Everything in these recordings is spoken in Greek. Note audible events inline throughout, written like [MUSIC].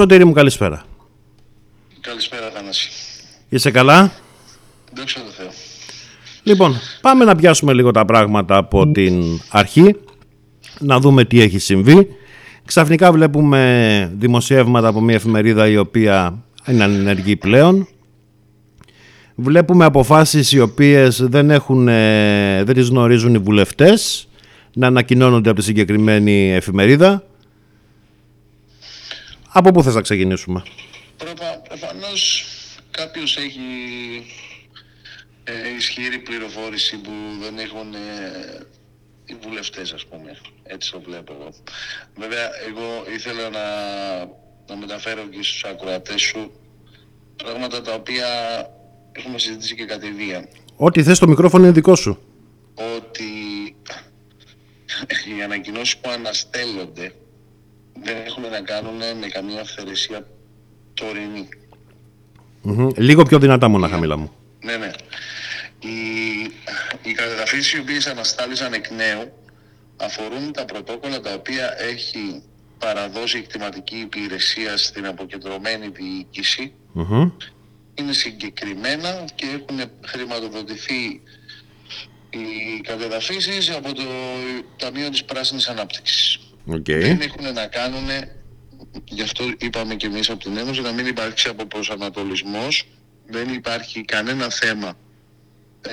Σωτήρη μου καλησπέρα. Καλησπέρα Θανάση. Είσαι καλά; Δόξα τω Θεώ. Λοιπόν, πάμε να πιάσουμε λίγο τα πράγματα από την αρχή, να δούμε τι έχει συμβεί. Ξαφνικά βλέπουμε δημοσιεύματα από μια εφημερίδα η οποία είναι ανενεργή πλέον. Βλέπουμε αποφάσεις οι οποίες δεν, έχουν, ε, δεν τις γνωρίζουν οι βουλευτές να ανακοινώνονται από τη συγκεκριμένη εφημερίδα. Από πού θες να ξεκινήσουμε; Πρώτα, προφανώς κάποιος έχει ε, ισχυρή πληροφόρηση που δεν έχουν ε, οι βουλευτές ας πούμε. Έτσι το βλέπω εγώ. Βέβαια, εγώ ήθελα να, να μεταφέρω και στους ακροατές σου πράγματα τα οποία έχουμε συζητήσει και κατηδίαν. Ό,τι θες το μικρόφωνο είναι δικό σου. Ότι οι ανακοινώσεις που αναστέλλονται δεν έχουν να κάνουν με καμία αυθαιρεσία τωρινή. Μμμ. Λίγο πιο δυνατά μονάχα μιλά μου. Ναι, ναι. Οι, οι κατεδαφίσεις οι οποίες αναστάλησαν εκ νέου αφορούν τα πρωτόκολλα τα οποία έχει παραδώσει η κτηματική υπηρεσία στην αποκεντρωμένη διοίκηση. Μμμ. Είναι συγκεκριμένα και έχουν χρηματοδοτηθεί οι κατεδαφίσεις από το Ταμείο της Πράσινης Ανάπτυξης. Οκ. δεν έχουν να κάνουν, γι' αυτό είπαμε και εμείς από την Ένωση, να μην υπάρξει αποπροσανατολισμός, δεν υπάρχει κανένα θέμα ε,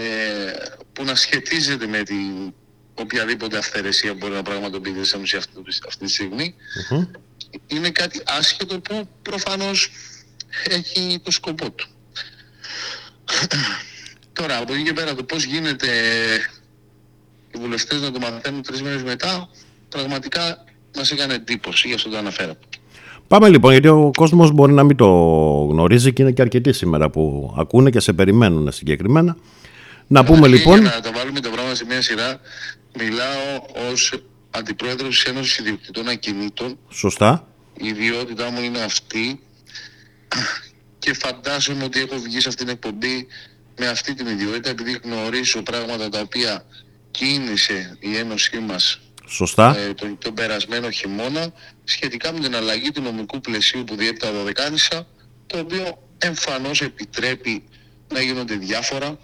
που να σχετίζεται με την οποιαδήποτε αυθαιρεσία μπορεί να πραγματοποιηθεί σε Ένωση αυτή, αυτή τη στιγμή. Μμμ. Είναι κάτι άσχετο που προφανώς έχει το σκοπό του. Τώρα, από εκεί και πέρα, το πώς γίνεται οι βουλευτές να το μαθαίνουν τρεις μέρες μετά, πραγματικά μας έκανε εντύπωση, γι' αυτό το αναφέραμε. Πάμε λοιπόν, γιατί ο κόσμος μπορεί να μην το γνωρίζει και είναι και αρκετοί σήμερα που ακούνε και σε περιμένουν συγκεκριμένα. Να πούμε Καταρχήν, λοιπόν... Για να τα βάλουμε τα πράγματα σε μια σειρά, μιλάω ως αντιπρόεδρος της Ένωσης Ιδιοκτητών Ακινήτων. Σωστά. Η ιδιότητά μου είναι αυτή και φαντάζομαι ότι έχω βγει σε αυτήν την εκπομπή με αυτή την ιδιότητα επειδή γνωρίζω πράγματα τα οποία κίνησε η Ένωσή μας Σωστά. ε, τον, τον περασμένο χειμώνα σχετικά με την αλλαγή του νομικού πλαισίου που διέπει τα Δωδεκάνησα το οποίο εμφανώς επιτρέπει να γίνονται διάφορα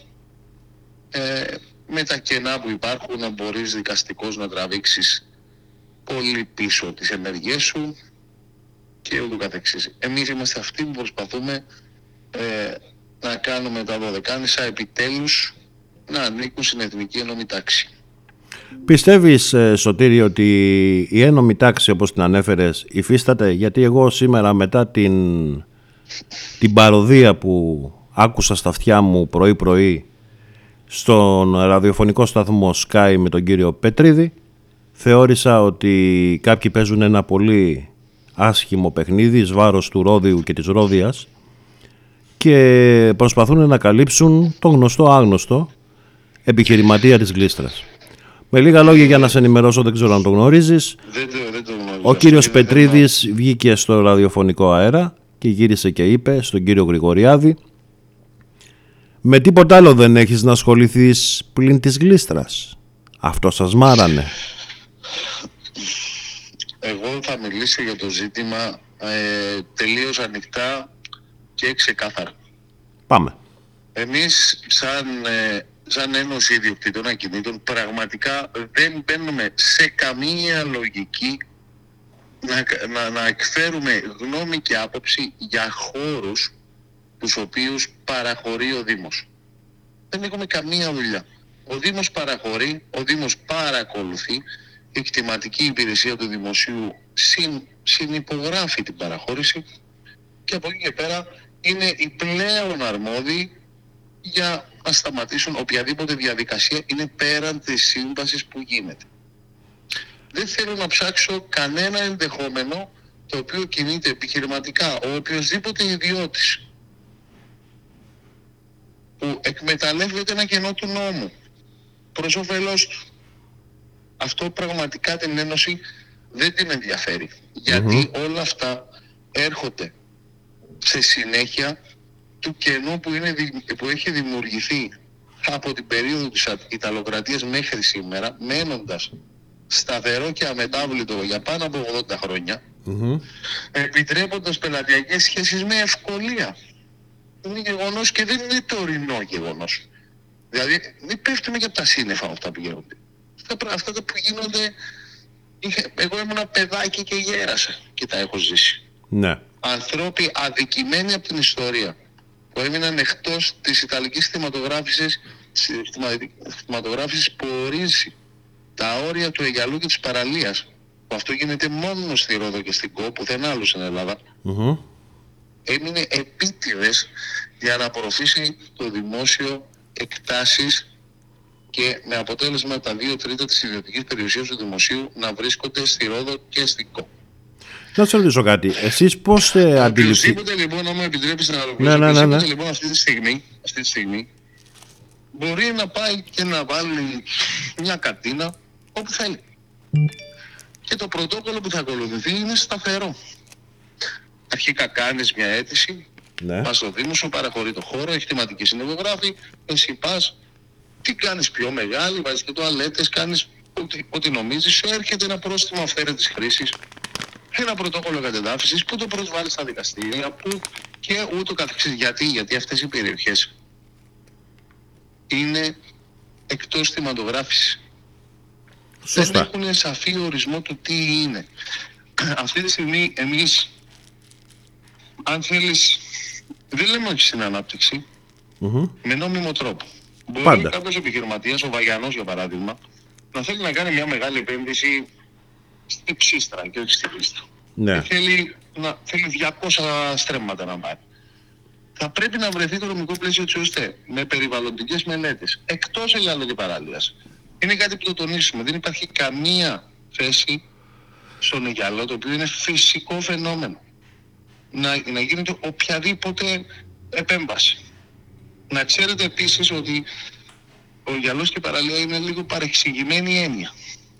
ε, με τα κενά που υπάρχουν να μπορείς δικαστικώς να τραβήξεις πολύ πίσω τις ενεργειές σου και ούτω καθεξής. Εμείς είμαστε αυτοί που προσπαθούμε ε, να κάνουμε τα Δωδεκάνησα επιτέλους να ανήκουν στην εθνική ενόμη τάξη. Πιστεύεις, ε, Σωτήρη, ότι η ένομη τάξη, όπως την ανέφερες, υφίσταται, γιατί εγώ σήμερα μετά την, την παροδία που άκουσα στα αυτιά μου πρωί-πρωί στον ραδιοφωνικό σταθμό Sky με τον κύριο Πετρίδη, θεώρησα ότι κάποιοι παίζουν ένα πολύ άσχημο παιχνίδι εις βάρος του Ρόδιου και της Ρόδιας και προσπαθούν να καλύψουν τον γνωστό άγνωστο επιχειρηματία της Γλίστρας. Με λίγα λόγια για να σε ενημερώσω, δεν ξέρω αν το γνωρίζεις, Δεν το, δεν το γνωρίζω. ο αυτό κύριος και δεν Πετρίδης βγήκε στο ραδιοφωνικό αέρα και γύρισε και είπε στον κύριο Γρηγοριάδη «Με τίποτα άλλο δεν έχεις να ασχοληθείς πλην της γλίστρας. Αυτό σας μάρανε». Εγώ θα μιλήσω για το ζήτημα ε, τελείως ανοιχτά και ξεκάθαρα. Πάμε. Εμείς σαν, ε, σαν Ένωση Ιδιοκτητών Ακινήτων πραγματικά δεν μπαίνουμε σε καμία λογική να, να, να εκφέρουμε γνώμη και άποψη για χώρους τους οποίους παραχωρεί ο Δήμος. Δεν έχουμε καμία δουλειά. Ο Δήμος παραχωρεί, ο Δήμος παρακολουθεί, η κτηματική υπηρεσία του Δημοσίου συν, συνυπογράφει την παραχώρηση και από εκεί και πέρα είναι οι πλέον αρμόδιοι για να σταματήσουν οποιαδήποτε διαδικασία είναι πέραν της σύμβασης που γίνεται. Δεν θέλω να ψάξω κανένα ενδεχόμενο το οποίο κινείται επιχειρηματικά ο οποιοδήποτε ιδιώτης που εκμεταλλεύεται ένα κενό του νόμου προς όφελός του. Αυτό πραγματικά την Ένωση δεν την ενδιαφέρει. Γιατί όλα αυτά έρχονται σε συνέχεια του κενού που, είναι, δη- που έχει δημιουργηθεί από την περίοδο της Α- Ιταλοκρατίας μέχρι σήμερα, μένοντας σταθερό και αμετάβλητο για πάνω από 80 χρόνια, mm επιτρέποντας πελατειακές σχέσεις με ευκολία. Είναι γεγονός και δεν είναι τωρινό γεγονός. Δηλαδή, μην πέφτουμε και από τα σύννεφα αυτά που γίνονται. Αυτά, αυτά που γίνονται, εγώ ήμουν παιδάκι και γέρασα και τα έχω ζήσει. Ναι. Ανθρώποι αδικημένοι από την ιστορία που έμειναν εκτός της Ιταλικής θυματογράφησης, θυματογράφησης που ορίζει τα όρια του Αιγιαλού και της παραλίας που αυτό γίνεται μόνο στη Ρόδο και στην Κό που δεν άλλο στην ελλαδα mm έμεινε επίτηδες για να απορροφήσει το δημόσιο εκτάσεις και με αποτέλεσμα τα δύο τρίτα της ιδιωτικής περιουσίας του δημοσίου να βρίσκονται στη Ρόδο και στην ΚΟ. Να σα ρωτήσω κάτι. Εσείς πώς ε, αντιληφθείτε. Οποιοδήποτε λοιπόν, αν μου επιτρέπεις να ολοκληρώσω, ναι, ναι, ναι, ναι. λοιπόν αυτή τη, στιγμή, αυτή τη στιγμή μπορεί να πάει και να βάλει μια κατίνα όπου θέλει. Και το πρωτόκολλο που θα ακολουθηθεί είναι σταθερό. Αρχικά κάνεις μια αίτηση, ναι. πας στο Δήμο σου, παραχωρεί το χώρο, έχει θεματική συνεργογράφη, εσύ πας, τι κάνεις πιο μεγάλη, βάζεις και τουαλέτες, κάνεις ό,τι, ό,τι νομίζεις, σου έρχεται ένα πρόστιμο αφαίρετη χρήσης ένα πρωτόκολλο κατεδάφισης που το προσβάλλει στα δικαστήρια που και ούτω καθεξής. Γιατί, γιατί αυτές οι περιοχές είναι εκτός θυματογράφησης. Δεν έχουν σαφή ορισμό του τι είναι. Αυτή τη στιγμή εμείς, αν θέλεις, δεν λέμε όχι στην αναπτυξη με νόμιμο τρόπο. Μπορεί Πάντα. κάποιος επιχειρηματίας, ο Βαγιανός για παράδειγμα, να θέλει να κάνει μια μεγάλη επένδυση στη ψίστρα και όχι στη πίστα. Ναι. Και θέλει, να, θέλει 200 στρέμματα να πάρει. Θα πρέπει να βρεθεί το νομικό πλαίσιο έτσι ώστε με περιβαλλοντικές μελέτες εκτός ελληνική παράλια. Είναι κάτι που το τονίσουμε. Δεν υπάρχει καμία θέση στον Αιγιαλό το οποίο είναι φυσικό φαινόμενο. Να, να γίνεται οποιαδήποτε επέμβαση. Να ξέρετε επίσης ότι ο Αιγιαλός και η παραλία είναι λίγο παρεξηγημένη έννοια.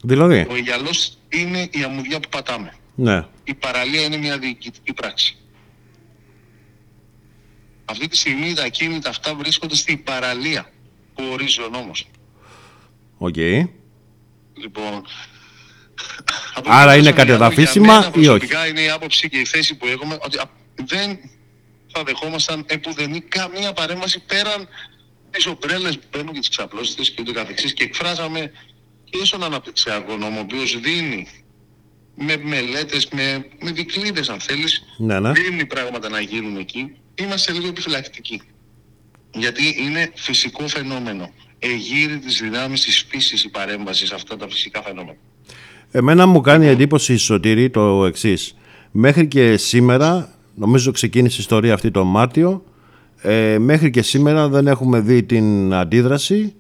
Δηλαδή. Ο Αιγιαλός είναι η αμμουδιά που πατάμε. Ναι. Η παραλία είναι μια διοικητική πράξη. Αυτή τη στιγμή τα ακίνητα αυτά βρίσκονται στην παραλία που ορίζει ο νόμος. Οκ. Λοιπόν, Άρα είναι κατεδαφίσιμα ή όχι; είναι η άποψη και η θέση που έχουμε ότι δεν θα δεχόμασταν επουδενή καμία παρέμβαση πέραν τις ομπρέλες που παίρνουν και τις ξαπλώστρες και ούτω καθεξής και εκφράζαμε και στον αναπτυξιακό νόμο ο οποίος δίνει με μελέτες, με, με δικλείδες αν θέλεις, ναι, ναι. δίνει πράγματα να γίνουν εκεί, είμαστε λίγο επιφυλακτικοί. Γιατί είναι φυσικό φαινόμενο. Εγείρει τις δυνάμεις της φύσης η παρέμβαση σε αυτά τα φυσικά φαινόμενα. Εμένα μου κάνει εντύπωση Σωτήρη το εξής. Μέχρι και σήμερα, νομίζω ξεκίνησε η ιστορία αυτή το Μάρτιο, ε, μέχρι και σήμερα δεν έχουμε δει την αντίδραση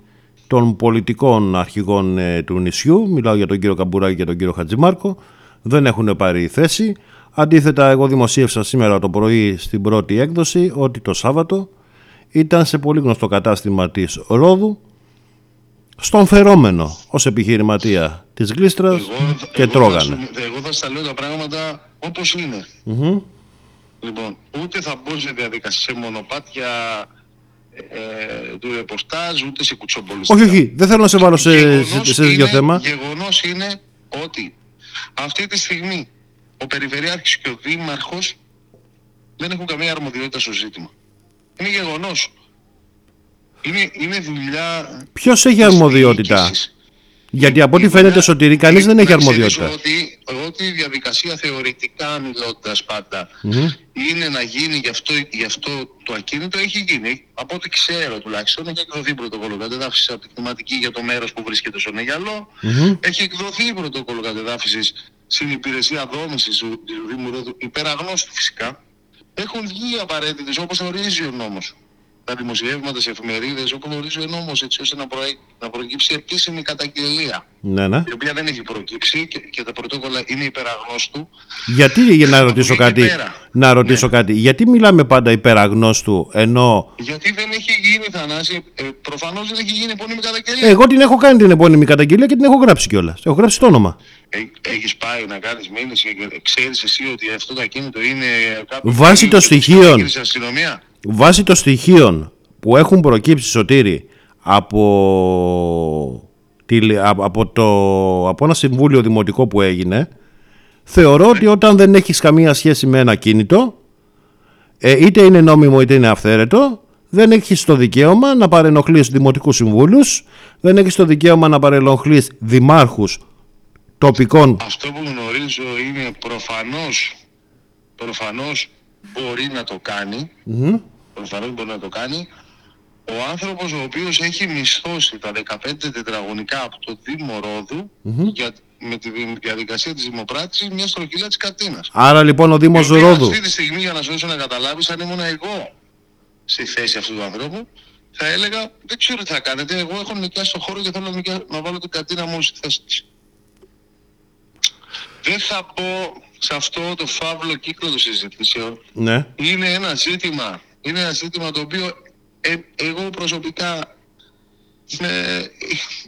των πολιτικών αρχηγών ε, του νησιού, μιλάω για τον κύριο Καμπουράκη και τον κύριο Χατζημάρκο, δεν έχουν πάρει θέση. Αντίθετα, εγώ δημοσίευσα σήμερα το πρωί στην πρώτη έκδοση ότι το Σάββατο ήταν σε πολύ γνωστό κατάστημα της Ρόδου στον φερόμενο ως επιχειρηματία της Γλίστρας και εγώ τρώγανε. εγώ θα στα λέω τα πράγματα όπως Λοιπόν, ούτε θα μπω σε διαδικασία, σε μονοπάτια ε, του ρεπορτάζ, ούτε σε κουτσομπολιστικά. Όχι, όχι, δεν θέλω να σε βάλω σε, σε, σε δύο θέμα. Γεγονός είναι ότι αυτή τη στιγμή ο Περιφερειάρχης και ο Δήμαρχος δεν έχουν καμία αρμοδιότητα στο ζήτημα. Είναι γεγονός. Είναι, είναι δουλειά... Ποιος έχει αρμοδιότητα; Γιατί από ό,τι φαίνεται σωτηρή κανείς δεν έχει αρμοδιότητα. Ότι, ότι η διαδικασία θεωρητικά μιλώντας πάντα είναι να γίνει γι αυτό, γι αυτό το ακίνητο έχει γίνει. Από ό,τι ξέρω τουλάχιστον έχει εκδοθεί πρωτοκόλλο κατεδάφισης από τη θεματική για το μέρος που βρίσκεται στον Αιγιαλό. Mm-hmm. Έχει εκδοθεί πρωτοκόλλο κατεδάφισης στην υπηρεσία δόμηση του Δήμου Ρόδου, υπεραγνώστου φυσικά. Έχουν βγει απαραίτητες όπως ορίζει ο νόμος τα δημοσιεύματα σε εφημερίδες. Όπου γνωρίζει ο νόμος έτσι ώστε να, προέ... να προκύψει επίσημη καταγγελία ναι, ναι. η οποία δεν έχει προκύψει και, και τα πρωτόκολλα είναι υπεραγνώστου. Γιατί για να ρωτήσω κάτι να ρωτήσω ναι. κάτι. Γιατί μιλάμε πάντα υπεραγνώστου ενώ γιατί δεν έχει γίνει Θανάση. Ε, προφανώς δεν έχει γίνει επώνυμη καταγγελία. Εγώ την έχω κάνει την επώνυμη καταγγελία και την έχω γράψει κιόλας. έχω γράψει το όνομα. Ε, έχεις πάει να κάνεις μήνυση και ξέρεις εσύ ότι αυτό το ακίνητο είναι κάποιο βάσει των στοιχείων βάσει των στοιχείων που έχουν προκύψει σωτήρι από, από, το, από ένα συμβούλιο δημοτικό που έγινε Θεωρώ ότι όταν δεν έχεις καμία σχέση με ένα κίνητο, ε, είτε είναι νόμιμο είτε είναι αυθαίρετο, δεν έχεις το δικαίωμα να παρενοχλείς δημοτικούς συμβούλους, δεν έχεις το δικαίωμα να παρενοχλείς δημάρχους τοπικών. Αυτό που γνωρίζω είναι προφανώς, προφανώς μπορεί να το κάνει, mm προφανώς μπορεί να το κάνει, ο άνθρωπος ο οποίος έχει μισθώσει τα 15 τετραγωνικά από το Δήμο για, με τη διαδικασία της δημοπράτησης μια στροχυλά της Κατίνας. Άρα λοιπόν ο Δήμος Ρόδου... Αυτή τη στιγμή για να σου δώσω να καταλάβεις αν ήμουν εγώ στη θέση αυτού του ανθρώπου θα έλεγα δεν ξέρω τι θα κάνετε, εγώ έχω νοικιάσει το χώρο και θέλω να, να βάλω την Κατίνα μου στη θέση της. Δεν θα πω σε αυτό το φαύλο κύκλο των συζητήσεων. Ναι. Είναι ένα ζήτημα, είναι ένα ζήτημα το οποίο ε, εγώ προσωπικά είμαι,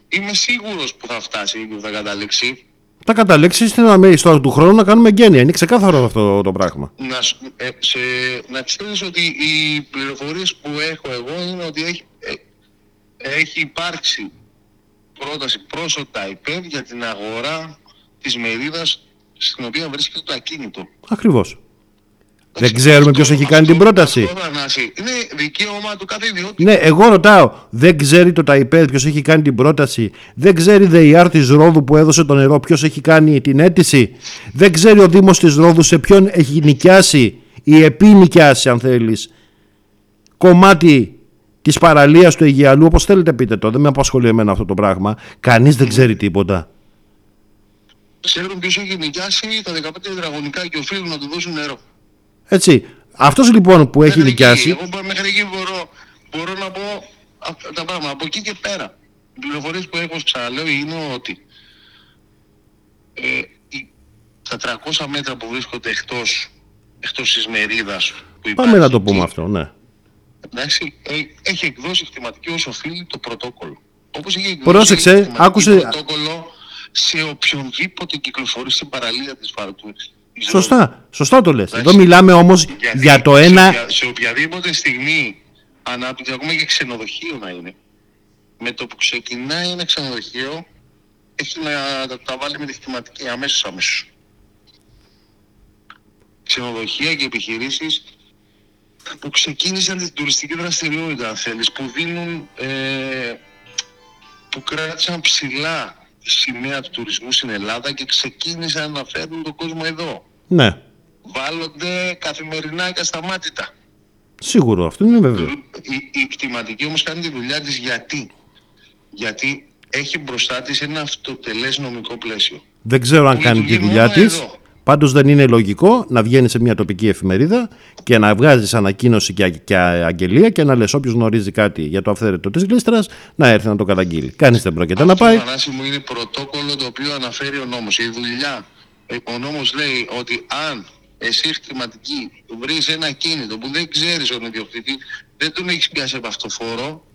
είμαι σίγουρος που θα φτάσει και που θα καταλήξει. Θα καταλήξει στην αμέριστο του χρόνου να κάνουμε γένεια. Είναι ξεκάθαρο αυτό το πράγμα. Να, ε, σε, να ξέρεις ότι οι πληροφορίες που έχω εγώ είναι ότι έχει, ε, έχει υπάρξει πρόταση προς το ΤΑΙΠΕΔ για την αγορά της μερίδας στην οποία βρίσκεται το ακίνητο. Ακριβώς. Δεν ξέρουμε ποιος έχει κάνει την πρόταση. Είναι δικαίωμα του κάθε ιδιώτη. Ναι, εγώ ρωτάω. Δεν ξέρει το ΤΑΙΠΕΔ ποιος έχει κάνει την πρόταση; Δεν ξέρει ΔΕΙΑΡ της Ρόδου που έδωσε το νερό ποιος έχει κάνει την αίτηση; Δεν ξέρει ο Δήμος της Ρόδου σε ποιον έχει νοικιάσει; Ή επί-νοικιάσει, αν θέλεις, κομμάτι της παραλίας του Αιγιαλού. Όπως θέλετε, πείτε το. Δεν με απασχολεί εμένα αυτό το πράγμα. Κανείς δεν ξέρει τίποτα. Ξέρουν ποιος έχει νοικιάσει τα 15 τετραγωνικά και οφείλουν να του δώσουν νερό. Έτσι. Αυτός λοιπόν που έχει νοικιάσει. Εγώ μέχρι εκεί μπορώ, μπορώ να πω τα πράγματα. Από εκεί και πέρα. Οι πληροφορίες που έχω ξαναλέω είναι ότι ε, τα 300 μέτρα που βρίσκονται εκτό εκτός της μερίδας που Πάμε να το πούμε αυτό, ναι. Εντάξει, ε, έχει εκδώσει χρηματική όσο οφείλει το πρωτόκολλο. Όπως έχει εκδώσει Πρόσεξε, άκουσε... πρωτόκολλο σε οποιονδήποτε κυκλοφορεί στην παραλία της Βαρτούρης. Σωστά, σωστά το λες. Εδώ μιλάμε όμως για το ένα... Σε, οποιαδήποτε στιγμή ανάπτυξη, ακόμα και ξενοδοχείο να είναι, με το που ξεκινάει ένα ξενοδοχείο, έχει να τα, τα βάλει με τη θεματική αμέσως αμέσως. Ξενοδοχεία και επιχειρήσεις που ξεκίνησαν την τουριστική δραστηριότητα, αν θέλεις, που δίνουν, ε, που κράτησαν ψηλά τη σημαία του τουρισμού στην Ελλάδα και ξεκίνησαν να φέρνουν τον κόσμο εδώ. Ναι. Βάλλονται καθημερινά και ασταμάτητα. Σίγουρο, αυτό είναι βέβαιος. Η, η κτηματική όμως κάνει τη δουλειά της γιατί. Γιατί έχει μπροστά της ένα αυτοτελές νομικό πλαίσιο. Δεν ξέρω αν κάνει τη δουλειά της. Πάντως δεν είναι λογικό να βγαίνεις σε μια τοπική εφημερίδα και να βγάζεις ανακοίνωση και, και αγγελία και να λες όποιος γνωρίζει κάτι για το αυθαίρετο της γλίστρας να έρθει να το καταγγείλει. Κανείς δεν πρόκειται να πάει. Αυτό μου είναι πρωτόκολλο το οποίο αναφέρει ο νόμος. Η δουλειά, ε, ο νόμος λέει ότι αν εσύ χρηματική βρεις ένα κίνητο που δεν ξέρεις τον ιδιοκτήτη, δεν τον έχεις πιάσει από αυτό φόρο,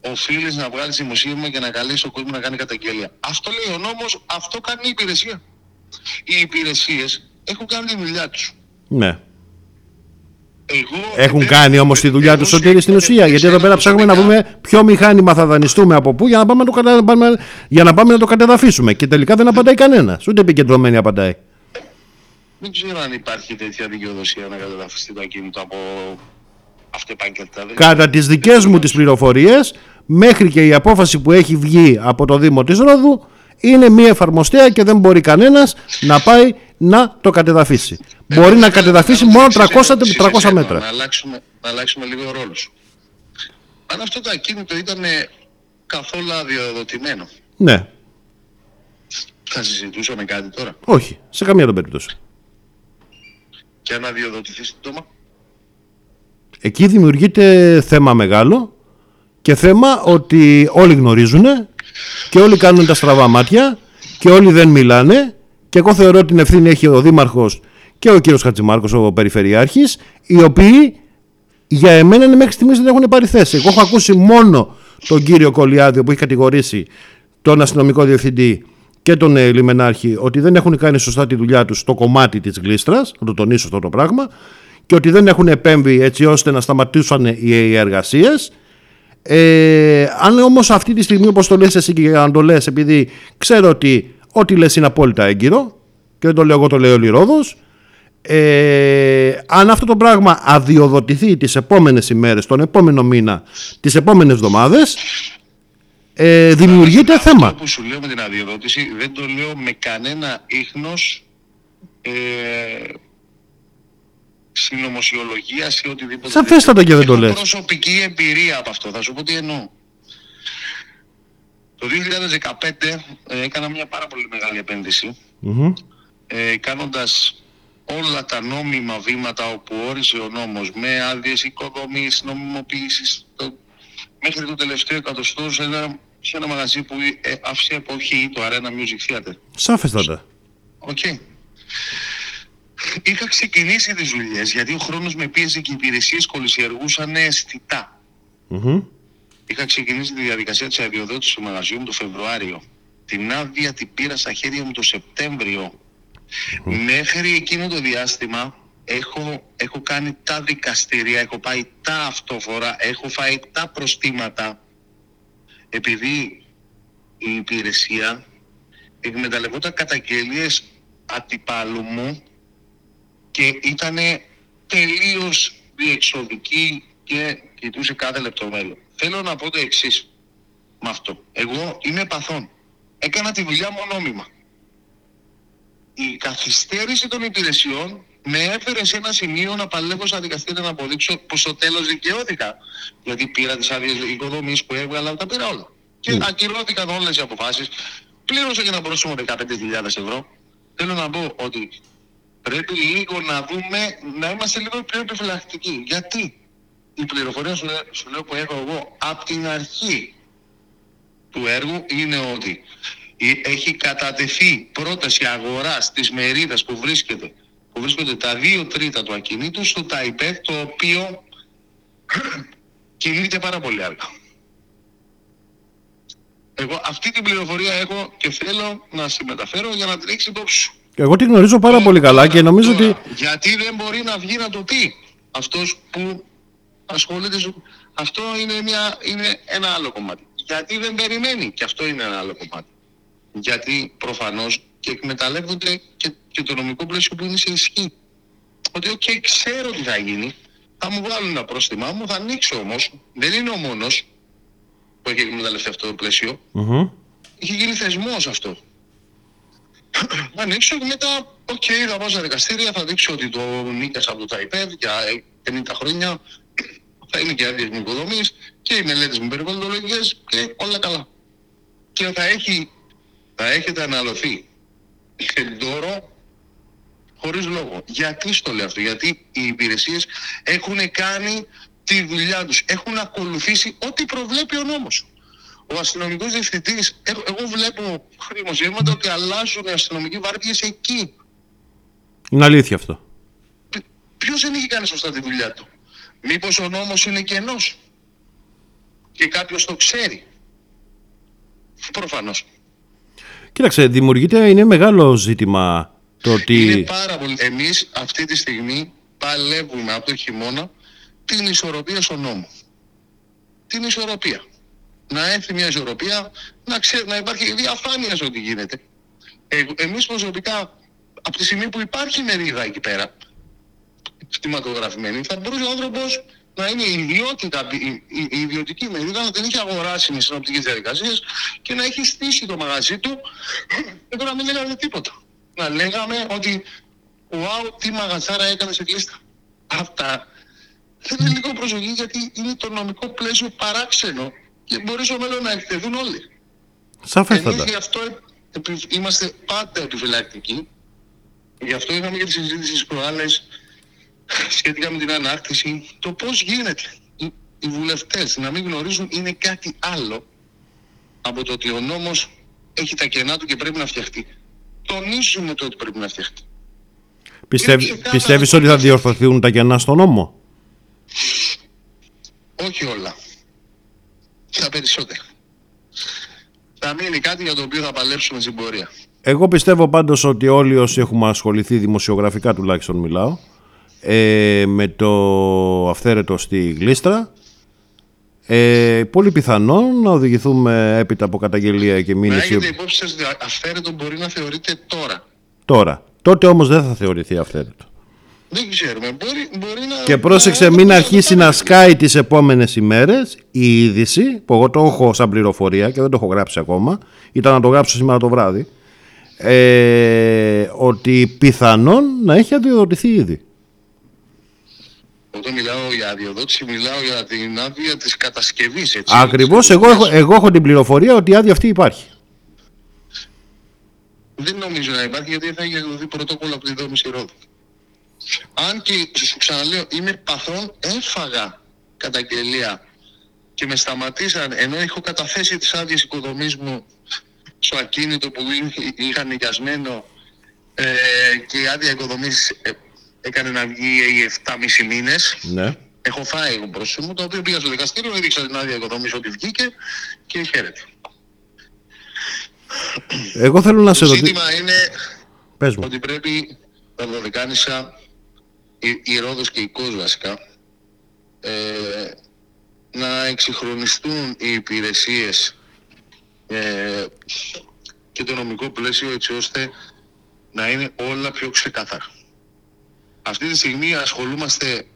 οφείλεις να βγάλεις δημοσίευμα και να καλέσεις τον κόσμο να κάνει καταγγελία. Αυτό λέει ο νόμος, αυτό κάνει η υπηρεσία οι υπηρεσίες έχουν κάνει τη δουλειά τους. Ναι. Εγώ έχουν κάνει όμως τη δουλειά τους σωτήρι στην ουσία. Γιατί εδώ πέρα ψάχνουμε να πούμε ποιο μηχάνημα θα δανειστούμε από πού για να πάμε να το, κατα... για να, πάμε να το κατεδαφίσουμε. Και τελικά δεν απαντάει κανένας. Ούτε επικεντρωμένη απαντάει. Δεν ξέρω αν υπάρχει τέτοια δικαιοδοσία να κατεδαφιστεί το ακίνητο από αυτεπάγγελτα. Κατά τις δικές μου τις πληροφορίες, μέχρι και η απόφαση που έχει βγει από το Δήμο της Ρόδου, είναι μία εφαρμοστέα και δεν μπορεί κανένας να πάει να το κατεδαφίσει. μπορεί να κατεδαφίσει μόνο 300, μέτρα. Να αλλάξουμε, να αλλάξουμε λίγο ρόλους. Αν αυτό το ακίνητο ήταν καθόλου αδειοδοτημένο. Ναι. Θα συζητούσαμε κάτι τώρα; Όχι, σε καμία των περίπτωση. Και αν αδειοδοτηθεί σύντομα. Εκεί δημιουργείται θέμα μεγάλο και θέμα ότι όλοι γνωρίζουν και όλοι κάνουν τα στραβά μάτια και όλοι δεν μιλάνε και εγώ θεωρώ ότι την ευθύνη έχει ο Δήμαρχος και ο κύριος Χατζημάρκος, ο Περιφερειάρχης, οι οποίοι για εμένα μέχρι στιγμής δεν έχουν πάρει θέση. Εγώ έχω ακούσει μόνο τον κύριο Κολιάδιο που έχει κατηγορήσει τον αστυνομικό διευθυντή και τον ε, λιμενάρχη ότι δεν έχουν κάνει σωστά τη δουλειά τους στο κομμάτι της γλίστρας, να το τονίσω αυτό το πράγμα, και ότι δεν έχουν επέμβει έτσι ώστε να σταματήσουν οι εργασίες ε, αν όμως αυτή τη στιγμή, όπως το λες εσύ και αν το λες, επειδή ξέρω ότι ό,τι λες είναι απόλυτα έγκυρο και δεν το λέω εγώ, το λέει ο Λιρόδος, ε, αν αυτό το πράγμα αδειοδοτηθεί τις επόμενες ημέρες, τον επόμενο μήνα, τις επόμενες εβδομάδες, ε, δημιουργείται θέμα. Αυτό που σου λέω με την αδειοδότηση δεν το λέω με κανένα ίχνος ε, συνωμοσιολογίας ή οτιδήποτε. Σαφέστατα και δεν το Έχω λες. προσωπική εμπειρία από αυτό. Θα σου πω τι εννοώ. Το 2015 ε, έκανα μια πάρα πολύ μεγάλη επένδυση Μμμ. ε, κάνοντας όλα τα νόμιμα βήματα όπου όρισε ο νόμος με άδειες οικοδομής, νομιμοποίησης το, μέχρι το τελευταίο εκατοστός σε ένα, σε ένα μαγαζί που ε, άφησε εποχή το Arena Music Theater. Σαφέστατα. Οκ. Είχα ξεκινήσει τις δουλειές γιατί ο χρόνος με πίεζε και οι υπηρεσίες κωλυσιεργούσαν αισθητά. Μμμ. Είχα ξεκινήσει τη διαδικασία της αδειοδότησης του μαγαζιού μου το Φεβρουάριο. Την άδεια την πήρα στα χέρια μου το Σεπτέμβριο. Μέχρι εκείνο το διάστημα έχω, έχω κάνει τα δικαστήρια, έχω φάει τα αυτόφορα, έχω φάει τα πρόστιμα. Επειδή η υπηρεσία εκμεταλλευόταν καταγγελίες αντιπάλου μου και ήταν τελείως διεξοδική και κοιτούσε κάθε λεπτομέρεια. Θέλω να πω το εξής με αυτό. Εγώ είμαι παθών. Έκανα τη δουλειά μου νόμιμα. Η καθυστέρηση των υπηρεσιών με έφερε σε ένα σημείο να παλεύω στα δικαστήρια να αποδείξω πως στο τέλος δικαιώθηκα. Γιατί πήρα τις άδειες οικοδομής που έβγαλα, τα πήρα όλα. Και ακυρώθηκαν όλες οι αποφάσεις. Πλήρωσα και ένα πρόσωπο 15.000 ευρώ. Θέλω να πω ότι πρέπει λίγο να δούμε, να είμαστε λίγο πιο επιφυλακτικοί. Γιατί; Η πληροφορία σου, λέ- σου λέω που έχω εγώ από την αρχή του έργου είναι ότι η- έχει κατατεθεί πρόταση αγοράς της μερίδας που βρίσκεται που βρίσκονται τα δύο τρίτα του ακινήτου στο ΤΑΙΠΕΔ το οποίο κινείται πάρα πολύ αργά. Εγώ αυτή την πληροφορία έχω και θέλω να σε μεταφέρω για να την έχεις υπόψη σου. Εγώ τη γνωρίζω πάρα πολύ καλά και νομίζω Τώρα, ότι Γιατί δεν μπορεί να βγει να το πει αυτός που ασχολείται σου. Αυτό είναι, μια, είναι ένα άλλο κομμάτι. Γιατί δεν περιμένει και αυτό είναι ένα άλλο κομμάτι. Γιατί προφανώς και εκμεταλλεύονται και, και το νομικό πλαίσιο που είναι σε ισχύ. Ότι οκ, ξέρω τι θα γίνει, θα μου βάλουν ένα πρόστιμά μου, θα ανοίξω όμως. Δεν είναι ο μόνος που έχει εκμεταλλευτεί αυτό το πλαίσιο. Μμμ. Είχε γίνει θεσμός αυτό. Θα ανοίξω και μετά, οκ, θα πάω στα δικαστήρια, θα δείξω ότι το νοίκιασα από το ΤΑΙΠΕΔ για 50 χρόνια, θα είναι και άδειες μου οικοδομής και οι μελέτες μου περιβαλλοντολογικές και όλα καλά. Και θα, έχει, θα έχετε αναλωθεί εντόρο χωρίς λόγο. Γιατί στο λέω αυτό, γιατί οι υπηρεσίες έχουν κάνει τη δουλειά τους, έχουν ακολουθήσει ό,τι προβλέπει ο νόμος. Ο αστυνομικός διευθυντής, ε- εγώ βλέπω δημοσιεύματα ότι αλλάζουν οι αστυνομικοί βάρδιες εκεί. είναι αλήθεια αυτό. Π- Ποιος δεν έχει κάνει σωστά τη δουλειά του; Μήπως ο νόμος είναι κενός; Και κάποιος το ξέρει; Προφανώς. Κοίταξε, δημιουργείται, είναι μεγάλο ζήτημα το Είναι ότι... πάρα πολύ. Εμείς αυτή τη στιγμή παλεύουμε από το χειμώνα την ισορροπία στον νόμο. Την ισορροπία. Να έρθει μια ισορροπία, να, ξέρει, να υπάρχει διαφάνεια σε ό,τι γίνεται. Ε, εμείς προσωπικά, από τη στιγμή που υπάρχει μερίδα εκεί πέρα, στιματογραφημένη, θα μπορούσε ο άνθρωπος να είναι ιδιότητα, η, η, η ιδιωτική μερίδα να την έχει αγοράσει με συνοπτικές διαδικασίες και να έχει στήσει το μαγαζί του [CLEARS THROAT] και τώρα να μην λέγαμε τίποτα. Να λέγαμε ότι wow, τι μαγαζάρα έκανε σε κλείστα. Αυτά θέλει λίγο προσοχή γιατί είναι το νομικό πλαίσιο παράξενο και μπορεί στο μέλλον να εκτεθούν όλοι. Εμείς Σαφέστατα. γι' αυτό επι- είμαστε πάντα επιφυλακτικοί. Γι' αυτό είχαμε και τη συζήτηση στις προάλλες σχετικά με την ανάκτηση. Το πώς γίνεται. Οι, οι βουλευτές να μην γνωρίζουν είναι κάτι άλλο από το ότι ο νόμος έχει τα κενά του και πρέπει να φτιαχτεί. Τονίζουμε το ότι πρέπει να φτιαχτεί. Πιστεύ, ξεκάθαρα πιστεύεις το ότι θα πλαίσιο. διορθωθούν τα κενά στον νόμο; Όχι όλα. Τα περισσότερα. Θα μείνει κάτι για το οποίο θα παλέψουμε στην πορεία. Εγώ πιστεύω πάντως ότι όλοι όσοι έχουμε ασχοληθεί δημοσιογραφικά τουλάχιστον μιλάω ε, με το αυθαίρετο στη Γλίστρα ε, πολύ πιθανόν να οδηγηθούμε έπειτα από καταγγελία και Να μήνυση έχετε υπόψη σας ότι αυθαίρετο μπορεί να θεωρείται τώρα. τώρα. τότε όμως δεν θα θεωρηθεί αυθαίρετο. Δεν ξέρουμε. Μπορεί, μπορεί να. Και πρόσεξε μην αρχίσει να σκάει τις επόμενες ημέρες η είδηση, που εγώ το έχω σαν πληροφορία και δεν το έχω γράψει ακόμα, ήταν να το γράψω σήμερα το βράδυ, ε, ότι πιθανόν να έχει αδειοδοτηθεί ήδη. Όταν μιλάω για αδειοδότηση, μιλάω για την άδεια της κατασκευής. Έτσι, Ακριβώς, εγώ, έχω, εγώ έχω την πληροφορία ότι η άδεια αυτή υπάρχει. Δεν νομίζω να υπάρχει γιατί θα έχει εκδοθεί πρωτόκολλο από τη δόμηση Ρόδου. Αν και, σου ξαναλέω, είμαι παθόν, έφαγα καταγγελία και με σταματήσαν ενώ έχω καταθέσει τις άδειες οικοδομής μου στο ακίνητο που είχε- είχα νοικιασμένο ε, και η άδεια οικοδομής ε, έκανε να βγει 7,5 μήνες. Ναι. Έχω φάει εγώ μπροστά μου, το οποίο πήγα στο δικαστήριο, έδειξα την άδεια οικοδομή ότι βγήκε και χαίρεται. Εγώ θέλω να σε Το ρωτήσω. ζήτημα είναι Πες μου. ότι πρέπει τα Δωδεκάνησα, η, η Ρόδος και η Κος βασικά, ε, να εξυγχρονιστούν οι υπηρεσίες ε, και το νομικό πλαίσιο έτσι ώστε να είναι όλα πιο ξεκάθαρα. Αυτή τη στιγμή ασχολούμαστε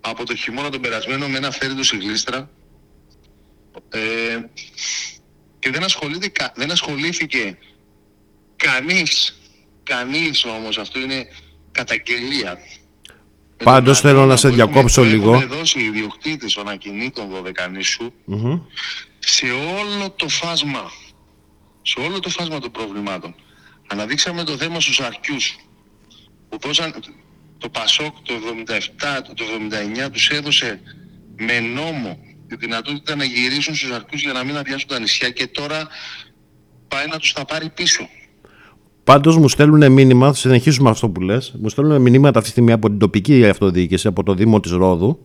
από το χειμώνα τον περασμένο με ένα φέρετο στη Γλίστρα ε, και δεν, ασχολείται, κα- δεν ασχολήθηκε κανείς, κανείς όμως, αυτό είναι καταγγελία. Πάντως Με τον θέλω να αγώνα σε που έχουμε- διακόψω που λίγο. Έχουμε δώσει οι ιδιοκτήτες των ακινήτων Δωδεκανήσου Μμμ. σε όλο το φάσμα, σε όλο το φάσμα των προβλημάτων. Αναδείξαμε το θέμα στους αρχιούς που δώσαν το Πασόκ το 77, το 79 τους έδωσε με νόμο τη δυνατότητα να γυρίσουν στους αρχιούς για να μην αδειάσουν τα νησιά και τώρα πάει να τους τα πάρει πίσω. Πάντως μου στέλνουν μήνυμα, θα συνεχίσουμε αυτό που λες, μου στέλνουν μηνύματα αυτή τη στιγμή από την τοπική αυτοδιοίκηση, από το Δήμο της Ρόδου,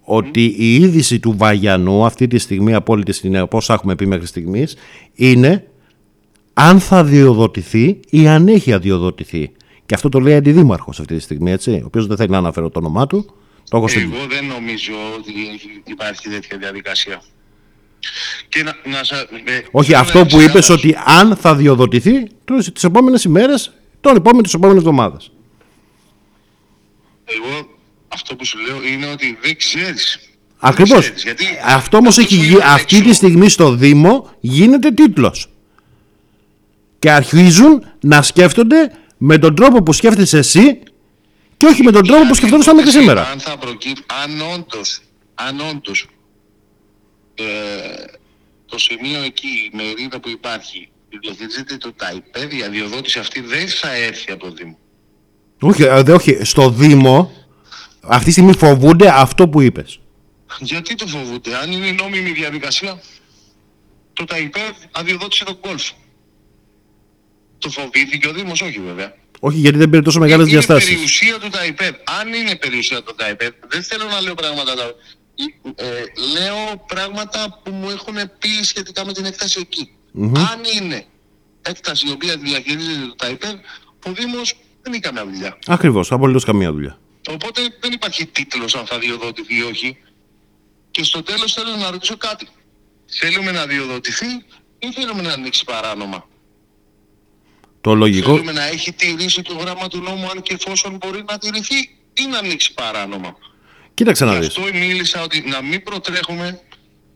ότι η είδηση του Βαγιανού αυτή τη στιγμή, απόλυτη στην όπως έχουμε πει μέχρι στιγμής, είναι αν θα αδειοδοτηθεί ή αν έχει αδειοδοτηθεί. Και αυτό το λέει αντιδήμαρχος αυτή τη στιγμή, έτσι, ο οποίος δεν θέλει να αναφέρω το όνομά του. Το έχω στην... Εγώ δεν νομίζω ότι έχει- υπάρχει τέτοια διαδικασία. Και να, να σα, ε, Όχι, θέλω αυτό να που είπες ξεκαθαρίσω. ότι αν θα διοδοτηθεί τώρα τις επόμενες ημέρες, τον επόμενο, τις επόμενες εβδομάδες. Εγώ αυτό που σου λέω είναι ότι δεν ξέρεις. Ακριβώς. Δεν ξέρεις, γιατί Αυτό όμως έχει που γι... είναι αυτή έξω- τη στιγμή στο Δήμο γίνεται τίτλος. Και αρχίζουν να σκέφτονται με τον τρόπο που σκέφτεσαι εσύ και όχι με τον τρόπο που σκεφτόντουσαν μέχρι σήμερα. Αν θα προκύψει, αν όντως, αν όντως ε, το σημείο εκεί, η μερίδα που υπάρχει, διαχειρίζεται το ΤΑΙΠΕΔ, η αδειοδότηση αυτή δεν θα έρθει από το Δήμο. Όχι, ε, δε- όχι, στο Δήμο αυτή τη στιγμή φοβούνται αυτό που είπες. Γιατί το φοβούνται, αν είναι νόμιμη διαδικασία, το ΤΑΙΠΕΔ αδειοδότησε τον κόλφ. Το φοβήθηκε ο Δήμος, όχι βέβαια. Όχι γιατί δεν πήρε τόσο μεγάλες είναι διαστάσεις. περιουσία του ΤΑΙΠΕΔ. Αν είναι περιουσία του ΤΑΙΠΕΔ, δεν θέλω να λέω πράγματα. Τα- Ε, λέω πράγματα που μου έχουν πει σχετικά με την έκταση εκεί. Αν είναι έκταση η οποία διαχειρίζεται το ΤΑΙΠΕΔ, ο Δήμος δεν έχει καμία δουλειά. Ακριβώς, απολύτως καμία δουλειά. Οπότε δεν υπάρχει τίτλος αν θα διοδοτηθεί ή όχι. Και στο τέλος θέλω να ρωτήσω κάτι. Θέλουμε να διοδοτηθεί ή θέλουμε να ανοίξει παράνομα; Το λογικό... Θέλουμε να έχει τηρήσει το γράμμα του νόμου αν και εφόσον μπορεί να τηρηθεί ή να ανοίξει παράνομα; Κοίταξε να Γι' δεις. αυτό μίλησα ότι να μην προτρέχουμε,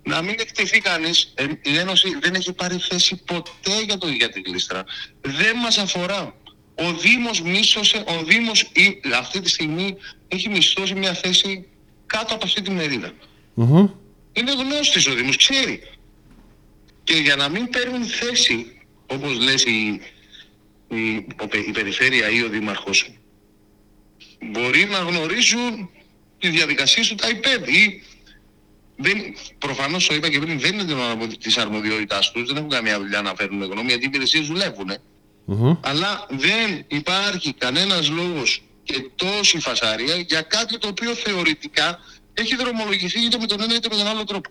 να μην εκτεθεί κανείς. Ε, η Ένωση δεν έχει πάρει θέση ποτέ για, το, για την κλίστρα. Δεν μας αφορά. Ο Δήμος μίσθωσε, ο Δήμος ή- αυτή τη στιγμή έχει μισθώσει μια θέση κάτω από αυτή τη μερίδα. Μμμ. Είναι γνώστης ο Δήμος, ξέρει. Και για να μην παίρνουν θέση, όπως λες η, η, ο πε- η περιφέρεια ή ο δήμαρχος, μπορεί να γνωρίζουν τη διαδικασία του ΤΑΙΠΕΔ ή δεν, προφανώς το είπα και πριν, δεν είναι το- της αρμοδιότητάς τους, δεν έχουν καμία δουλειά να φέρουν γνώμη, γιατί οι υπηρεσίες δουλεύουν. Μμμ. Αλλά δεν υπάρχει κανένας λόγος και τόση φασαρία για κάτι το οποίο θεωρητικά έχει δρομολογηθεί είτε με τον ένα είτε με τον άλλο τρόπο.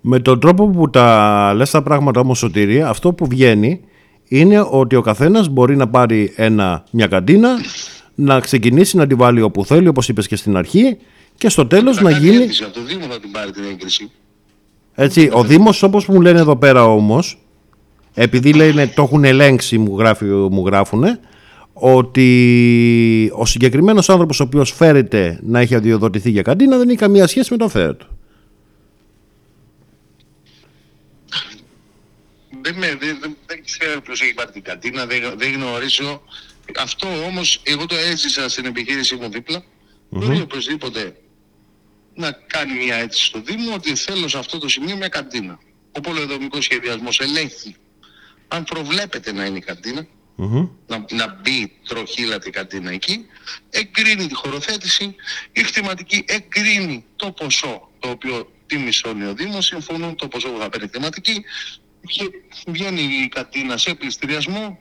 Με τον τρόπο που τα λες τα πράγματα όμως Σωτήρη, αυτό που βγαίνει είναι ότι ο καθένας μπορεί να πάρει ένα, μια καντίνα, να ξεκινήσει να τη βάλει όπου θέλει, όπως είπες και στην αρχή, και στο τέλος Θα να κάνει γίνει... αίτηση Από το Δήμο θα την πάρει την έγκριση. Έτσι, ο Δήμος, όπως μου λένε εδώ πέρα όμως, επειδή λένε το έχουν ελέγξει μου, γράφει, μου γράφουνε ότι ο συγκεκριμένος άνθρωπος ο οποίος φέρεται να έχει αδειοδοτηθεί για καντίνα δεν έχει καμία σχέση με τον φέρετο. Δεν, δεν, δεν, δεν ξέρω ποιος έχει πάρει την καντίνα, δεν, δεν γνωρίζω. Αυτό όμως εγώ το έζησα στην επιχείρηση μου δίπλα. Mm-hmm. Μπορεί οπωσδήποτε να κάνει μια αίτηση στο Δήμο ότι θέλω σε αυτό το σημείο μια καντίνα. Ο πολεοδομικός σχεδιασμός ελέγχει αν προβλέπεται να είναι η καντίνα, mm-hmm. να, να μπει τροχύλατη καντίνα εκεί, εγκρίνει τη χωροθέτηση, η χρηματική εγκρίνει το ποσό το οποίο τιμισώνει ο Δήμος, συμφωνούν το ποσό που θα παίρνει θεματική, βγαίνει η καντίνα σε πληστηριασμό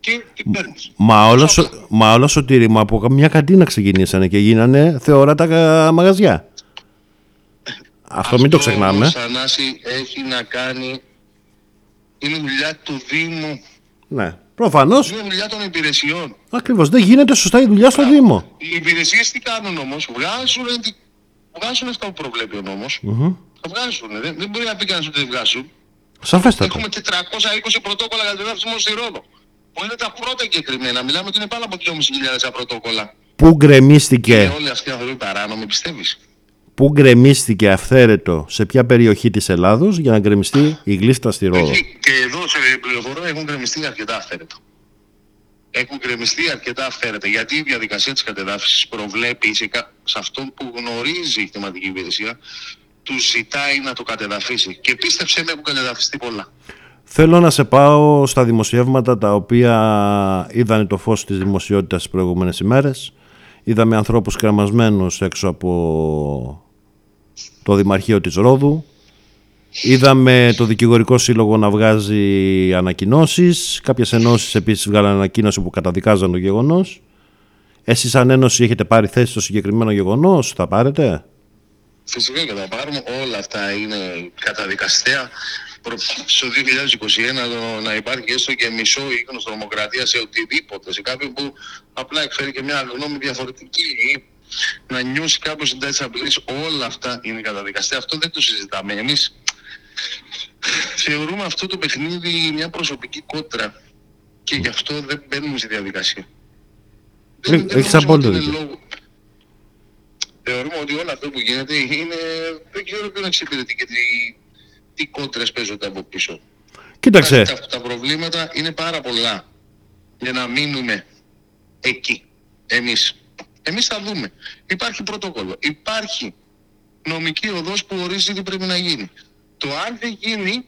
και την παίρνεις. Μα όλο, μα όλο σωτήρι, από μια καντίνα ξεκινήσανε και γίνανε θεόρατα μαγαζιά. Αυτό, μην το ξεχνάμε. Αυτό έχει να κάνει είναι δουλειά του Δήμου. Ναι. Προφανώς. Είναι δουλειά των υπηρεσιών. Ακριβώς. Δεν γίνεται σωστά η δουλειά στο Δήμο. Οι υπηρεσίες τι κάνουν όμως, βγάζουν, βγάζουν αυτά που προβλέπει ο νόμο. Mm-hmm. Τα βγάζουν. Δεν, δεν μπορεί να πει κανείς ότι δεν βγάζουν. Σαφέστατα. Έχουμε 420 πρωτόκολλα για την εδάφιση μόνο στη Ρόδο. Που είναι τα πρώτα εγκεκριμένα. Μιλάμε ότι είναι πάνω από 2.500 πρωτόκολλα. Πού γκρεμίστηκε; Είναι όλοι αυτοί οι άνθρωποι παράνομοι, πιστεύεις; Που γκρεμίστηκε αυθαίρετο; Σε ποια περιοχή της Ελλάδος για να γκρεμιστεί η γλίστα στη Ρόδο; Και εδώ σε πληροφορώ έχουν γκρεμιστεί αρκετά αυθαίρετο. Έχουν γκρεμιστεί αρκετά αυθαίρετα. Γιατί η διαδικασία της κατεδάφισης προβλέπει σε, σε αυτόν που γνωρίζει η θεματική υπηρεσία τους ζητάει να το κατεδαφίσει. Και πίστεψε με έχουν κατεδαφιστεί πολλά. Θέλω να σε πάω στα δημοσιεύματα τα οποία είδαν το φως της δημοσιότητας τις προηγούμενες ημέρες. Είδαμε ανθρώπους κρεμασμένους έξω από το Δημαρχείο της Ρόδου. Είδαμε το Δικηγορικό Σύλλογο να βγάζει ανακοινώσεις. Κάποιες ενώσεις επίσης βγάλαν ανακοίνωση που καταδικάζαν το γεγονός. Εσείς σαν ένωση έχετε πάρει θέση στο συγκεκριμένο γεγονός, θα πάρετε; Φυσικά και θα πάρουμε. Όλα αυτά είναι καταδικαστέα στο 2021 να υπάρχει έστω και μισό οίκονο τρομοκρατίας σε οτιδήποτε, σε κάποιον που απλά εκφέρει και μια γνώμη διαφορετική ή να νιώσει κάποιος την απειλή, όλα αυτά είναι καταδικαστέα. Αυτό δεν το συζητάμε. Εμείς θεωρούμε αυτό το παιχνίδι μια προσωπική κότρα και γι' αυτό δεν μπαίνουμε στη διαδικασία. Έχεις απόλυτο δίκιο. Θεωρούμε ότι όλο αυτό που γίνεται είναι. Δεν ξέρω ποιον εξυπηρετεί και τι κόντρε παίζονται από πίσω. Κοίταξε. Τα, τα προβλήματα είναι πάρα πολλά για να μείνουμε εκεί. Εμείς. Εμείς θα δούμε. Υπάρχει πρωτόκολλο. Υπάρχει νομική οδός που ορίζει τι πρέπει να γίνει. Το αν δεν γίνει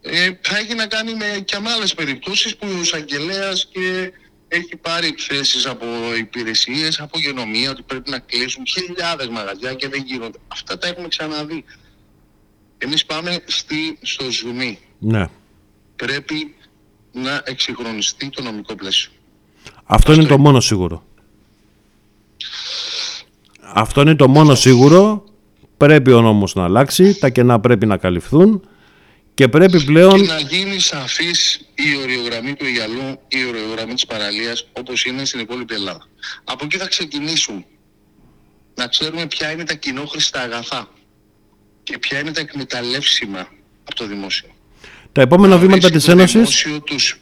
ε, θα έχει να κάνει με και με άλλες περιπτώσεις που ο εισαγγελέας και έχει πάρει εκθέσεις από υπηρεσίες, από γενομία ότι πρέπει να κλείσουν χιλιάδες μαγαζιά και δεν γίνονται. Αυτά τα έχουμε ξαναδεί. Εμείς πάμε στη, στο ζουμί. Ναι. Πρέπει να εξυγχρονιστεί το νομικό πλαίσιο. Αυτό, είναι το μόνο σίγουρο. Αυτό είναι το μόνο σίγουρο. Πρέπει ο νόμος να αλλάξει, τα κενά πρέπει να καλυφθούν και πρέπει πλέον... Και να γίνει σαφής η οριογραμμή του Αιγαλού, η οριογραμμή της παραλίας, όπως είναι στην υπόλοιπη Ελλάδα. Από εκεί θα ξεκινήσουμε. Να ξέρουμε ποια είναι τα κοινόχρηστα αγαθά και ποια είναι τα εκμεταλλεύσιμα από το δημόσιο; Τα επόμενα βήματα της Ένωσης... Δημόσιο τους,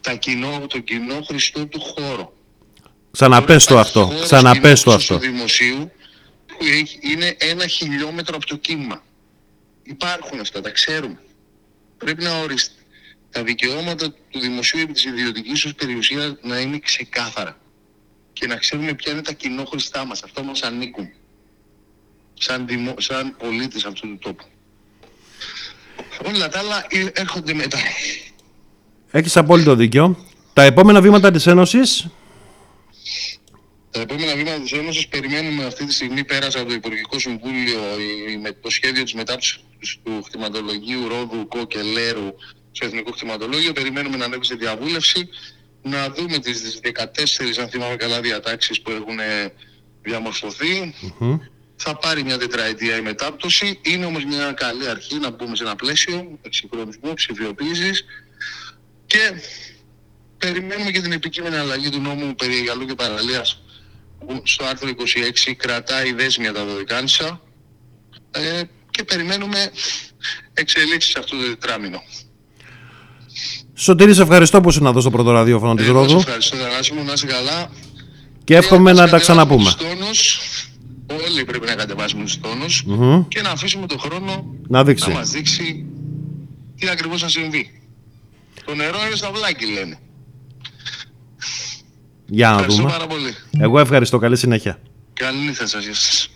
τα κοινό, το κοινό χρηστό του χώρο. Ξαναπες το αυτό. Ξαναπες το αυτό. Το δημοσίου που είναι ένα χιλιόμετρο από το κύμα. Υπάρχουν αυτά, τα ξέρουμε. Πρέπει να οριστεί. Τα δικαιώματα του δημοσίου επί της ιδιωτικής ως περιουσίας να είναι ξεκάθαρα. Και να ξέρουμε ποια είναι τα κοινόχρηστά μας. Αυτό μας ανήκουν σαν, δημο, σαν πολίτης αυτού του τόπου. Όλα τα άλλα ε, έρχονται μετά. Έχεις απόλυτο δίκιο. Τα επόμενα βήματα της Ένωσης; Τα επόμενα βήματα της Ένωσης περιμένουμε αυτή τη στιγμή πέρασε από το Υπουργικό Συμβούλιο με το σχέδιο της μετάψης του χτιματολογίου Ρόδου Κό και Λέρου στο Εθνικό Χτιματολόγιο. Περιμένουμε να ανέβει σε διαβούλευση να δούμε τις 14 αν θυμάμαι καλά διατάξεις που έχουν διαμορφωθεί θα πάρει μια τετραετία η μετάπτωση. Είναι όμως μια καλή αρχή να μπούμε σε ένα πλαίσιο εξυγχρονισμού, ψηφιοποίησης και περιμένουμε και την επικείμενη αλλαγή του νόμου περί Γαλλού και Παραλίας που στο άρθρο 26 κρατάει δέσμια τα δωδεκάνησα ε, και περιμένουμε εξελίξεις αυτό το τετράμινο. Σωτήρης, σε ευχαριστώ που ήσουν εδώ στο πρώτο ραδιόφωνο της Εγώ σε Ρόδου ευχαριστώ, Θανάση μου, να είσαι καλά. και εύχομαι να τα Κατεβάσουμε ξαναπούμε. τους τόνους. Όλοι πρέπει να κατεβάσουμε τους τόνους Μμμ. και να αφήσουμε τον χρόνο Να να δείξει. μας δείξει τι ακριβώς θα συμβεί. Το νερό είναι στα βλάκι λένε. Για να Ευχαριστώ δούμε. πάρα πολύ. Εγώ ευχαριστώ. Καλή συνέχεια. Καλή νύχτα σας. γεια σας.